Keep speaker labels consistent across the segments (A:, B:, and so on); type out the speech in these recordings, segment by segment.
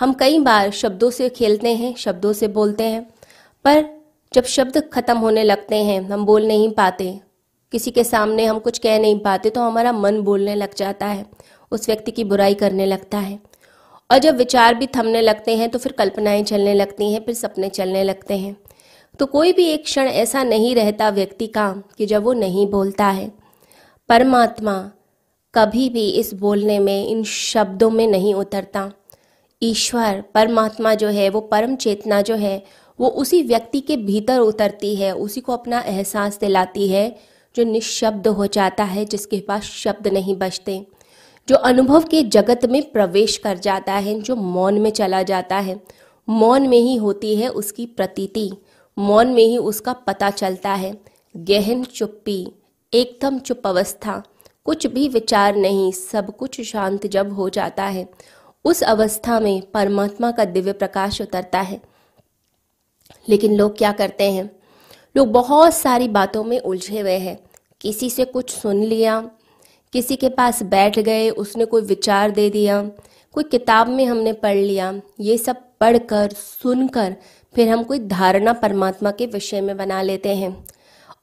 A: हम कई बार शब्दों से खेलते हैं, शब्दों से बोलते हैं, पर जब शब्द खत्म होने लगते हैं, हम बोल नहीं पाते। किसी के सामने हम कुछ कह नहीं पाते तो हमारा मन बोलने लग जाता है, उस व्यक्ति की बुराई करने लगता है। और जब विचार भी थमने लगते हैं तो फिर कल्पनाएँ चलने लगती हैं, फिर सपने चलने लगते हैं। तो कोई भी एक क्षण ऐसा नहीं रहता व्यक्ति का, कि जब वो नहीं बोलता है। परमात्मा कभी भी इस बोलने में, इन शब्दों में नहीं उतरता। ईश्वर, परमात्मा जो है, वो परम चेतना जो है, वो उसी व्यक्ति के भीतर उतरती है, उसी को अपना एहसास दिलाती है, जो निशब्द हो जाता है, जिसके पास शब्द नहीं बचते, जो अनुभव के जगत में प्रवेश कर जाता है, जो मौन में चला जाता है। मौन में ही होती है उसकी प्रतीति, मौन में ही उसका पता चलता है। गहन चुप्पी, एकदम चुप अवस्था, कुछ भी विचार नहीं, सब कुछ शांत जब हो जाता है उस अवस्था में परमात्मा का दिव्य प्रकाश उतरता है। लेकिन लोग क्या करते हैं? लोग बहुत सारी बातों में उलझे हुए हैं। किसी से कुछ सुन लिया, किसी के पास बैठ गए, उसने कोई विचार दे दिया, कोई किताब में हमने पढ़ लिया, ये सब पढ़कर, सुनकर फिर हम कोई धारणा परमात्मा के विषय में बना लेते हैं।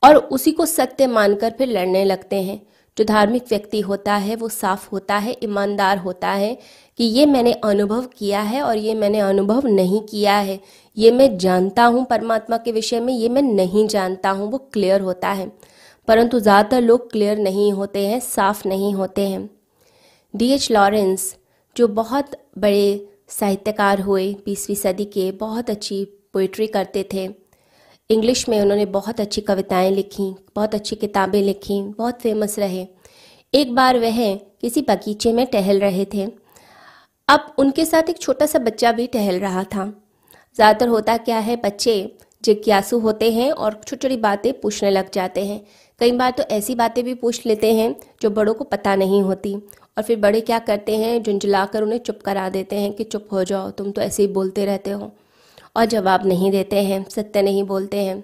A: और उसी को सत्य मानकर फिर लड़ने लगते हैं। जो धार्मिक व्यक्ति होता है, वो साफ़ होता है, ईमानदार होता है कि ये मैंने अनुभव किया है और ये मैंने अनुभव नहीं किया है। ये मैं जानता हूँ परमात्मा के विषय में, ये मैं नहीं जानता हूँ, वो क्लियर होता है। परंतु ज़्यादातर लोग क्लियर नहीं होते हैं, साफ़ नहीं होते हैं। डी एच लॉरेंस, जो बहुत बड़े साहित्यकार हुए, बीसवीं सदी के, बहुत अच्छी पोइट्री करते थे। इंग्लिश में उन्होंने बहुत अच्छी कविताएँ लिखी, बहुत अच्छी किताबें लिखी, बहुत फ़ेमस रहे। एक बार वह किसी बगीचे में टहल रहे थे। अब उनके साथ एक छोटा सा बच्चा भी टहल रहा था। ज़्यादातर होता क्या है, बच्चे जिज्ञासु होते हैं और छोटी छोटी बातें पूछने लग जाते हैं। कई बार तो ऐसी बातें भी पूछ लेते हैं जो बड़ों को पता नहीं होती। और फिर बड़े क्या करते हैं, झुंझलाकर उन्हें चुप करा देते हैं कि चुप हो जाओ, तुम तो ऐसे ही बोलते रहते हो। और जवाब नहीं देते हैं, सत्य नहीं बोलते हैं।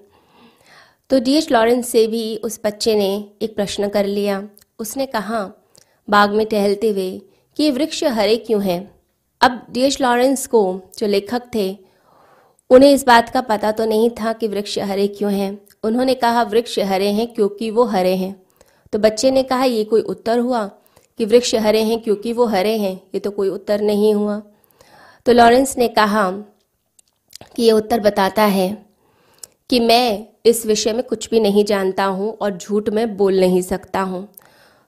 A: तो डी एच लॉरेंस से भी उस बच्चे ने एक प्रश्न कर लिया। उसने कहा, बाग में टहलते हुए कि वृक्ष हरे क्यों हैं? अब डी एच लॉरेंस को जो लेखक थे, उन्हें इस बात का पता तो नहीं था कि वृक्ष हरे क्यों हैं। उन्होंने कहा, वृक्ष हरे हैं क्योंकि वो हरे हैं। तो बच्चे ने कहा, ये कोई उत्तर हुआ कि वृक्ष हरे हैं क्योंकि वो हरे हैं? ये तो कोई उत्तर नहीं हुआ। तो लॉरेंस ने कहा ये उत्तर बताता है कि मैं इस विषय में कुछ भी नहीं जानता हूँ और झूठ में बोल नहीं सकता हूँ।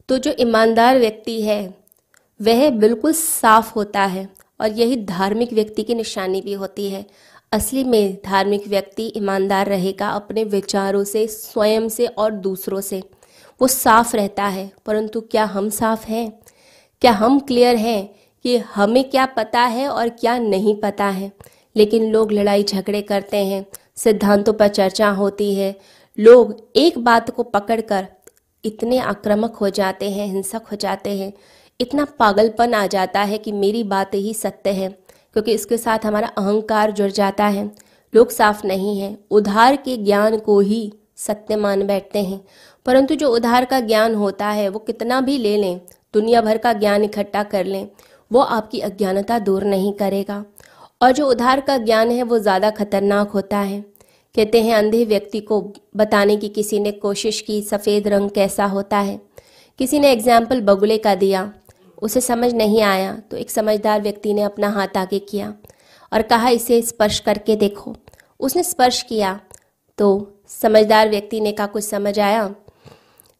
A: तो जो ईमानदार व्यक्ति है, वह बिल्कुल साफ़ होता है और यही धार्मिक व्यक्ति की निशानी भी होती है। असली में धार्मिक व्यक्ति ईमानदार रहेगा अपने विचारों से, स्वयं से और दूसरों से। वो साफ़ रहता है, परंतु क्या हम साफ़ हैं? क्या हम क्लियर हैं कि हमें क्या पता है और क्या नहीं पता है? लेकिन लोग लड़ाई झगड़े करते हैं, सिद्धांतों पर चर्चा होती है। लोग एक बात को पकड़कर इतने आक्रामक हो जाते हैं, हिंसक हो जाते हैं। इतना पागलपन आ जाता है कि मेरी बात ही सत्य है, क्योंकि इसके साथ हमारा अहंकार जुड़ जाता है। लोग साफ़ नहीं है। उधार के ज्ञान को ही सत्य मान बैठते हैं। परंतु जो उधार का ज्ञान होता है, वो कितना भी ले लें, दुनिया भर का ज्ञान इकट्ठा कर लें, वो आपकी अज्ञानता दूर नहीं करेगा। और जो उधार का ज्ञान है, वो ज़्यादा खतरनाक होता है। कहते हैं, अंधे व्यक्ति को बताने की किसी ने कोशिश की, सफ़ेद रंग कैसा होता है। किसी ने एग्ज़ाम्पल बगुले का दिया, उसे समझ नहीं आया तो एक समझदार व्यक्ति ने अपना हाथ आगे किया और कहा, इसे स्पर्श करके देखो। उसने स्पर्श किया तो समझदार व्यक्ति ने कहा, कुछ समझ आया?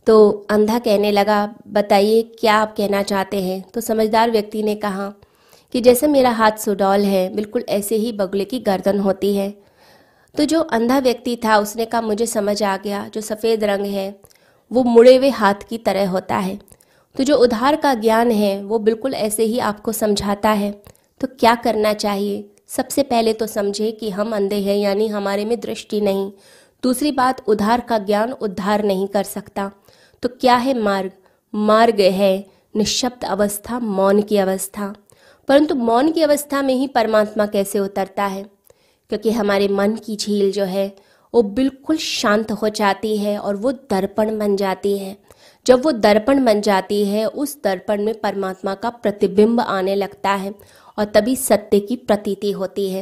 A: तो अंधा कहने लगा, बताइए, क्या आप कहना चाहते हैं? तो समझदार व्यक्ति ने कहा कि जैसे मेरा हाथ सुडौल है, बिल्कुल ऐसे ही बगुले की गर्दन होती है। तो जो अंधा व्यक्ति था, उसने कहा, मुझे समझ आ गया, जो सफ़ेद रंग है, वो मुड़े हुए हाथ की तरह होता है। तो जो उधार का ज्ञान है, वो बिल्कुल ऐसे ही आपको समझाता है। तो क्या करना चाहिए? सबसे पहले तो समझे कि हम अंधे हैं, यानी हमारे में दृष्टि नहीं। दूसरी बात, उधार का ज्ञान उद्धार नहीं कर सकता। तो क्या है मार्ग? मार्ग है निशब्द अवस्था, मौन की अवस्था। परंतु मौन की अवस्था में ही परमात्मा कैसे उतरता है? क्योंकि हमारे मन की झील जो है, वो बिल्कुल शांत हो जाती है और वो दर्पण बन जाती है। जब वो दर्पण बन जाती है, उस दर्पण में परमात्मा का प्रतिबिंब आने लगता है और तभी सत्य की प्रतीति होती है।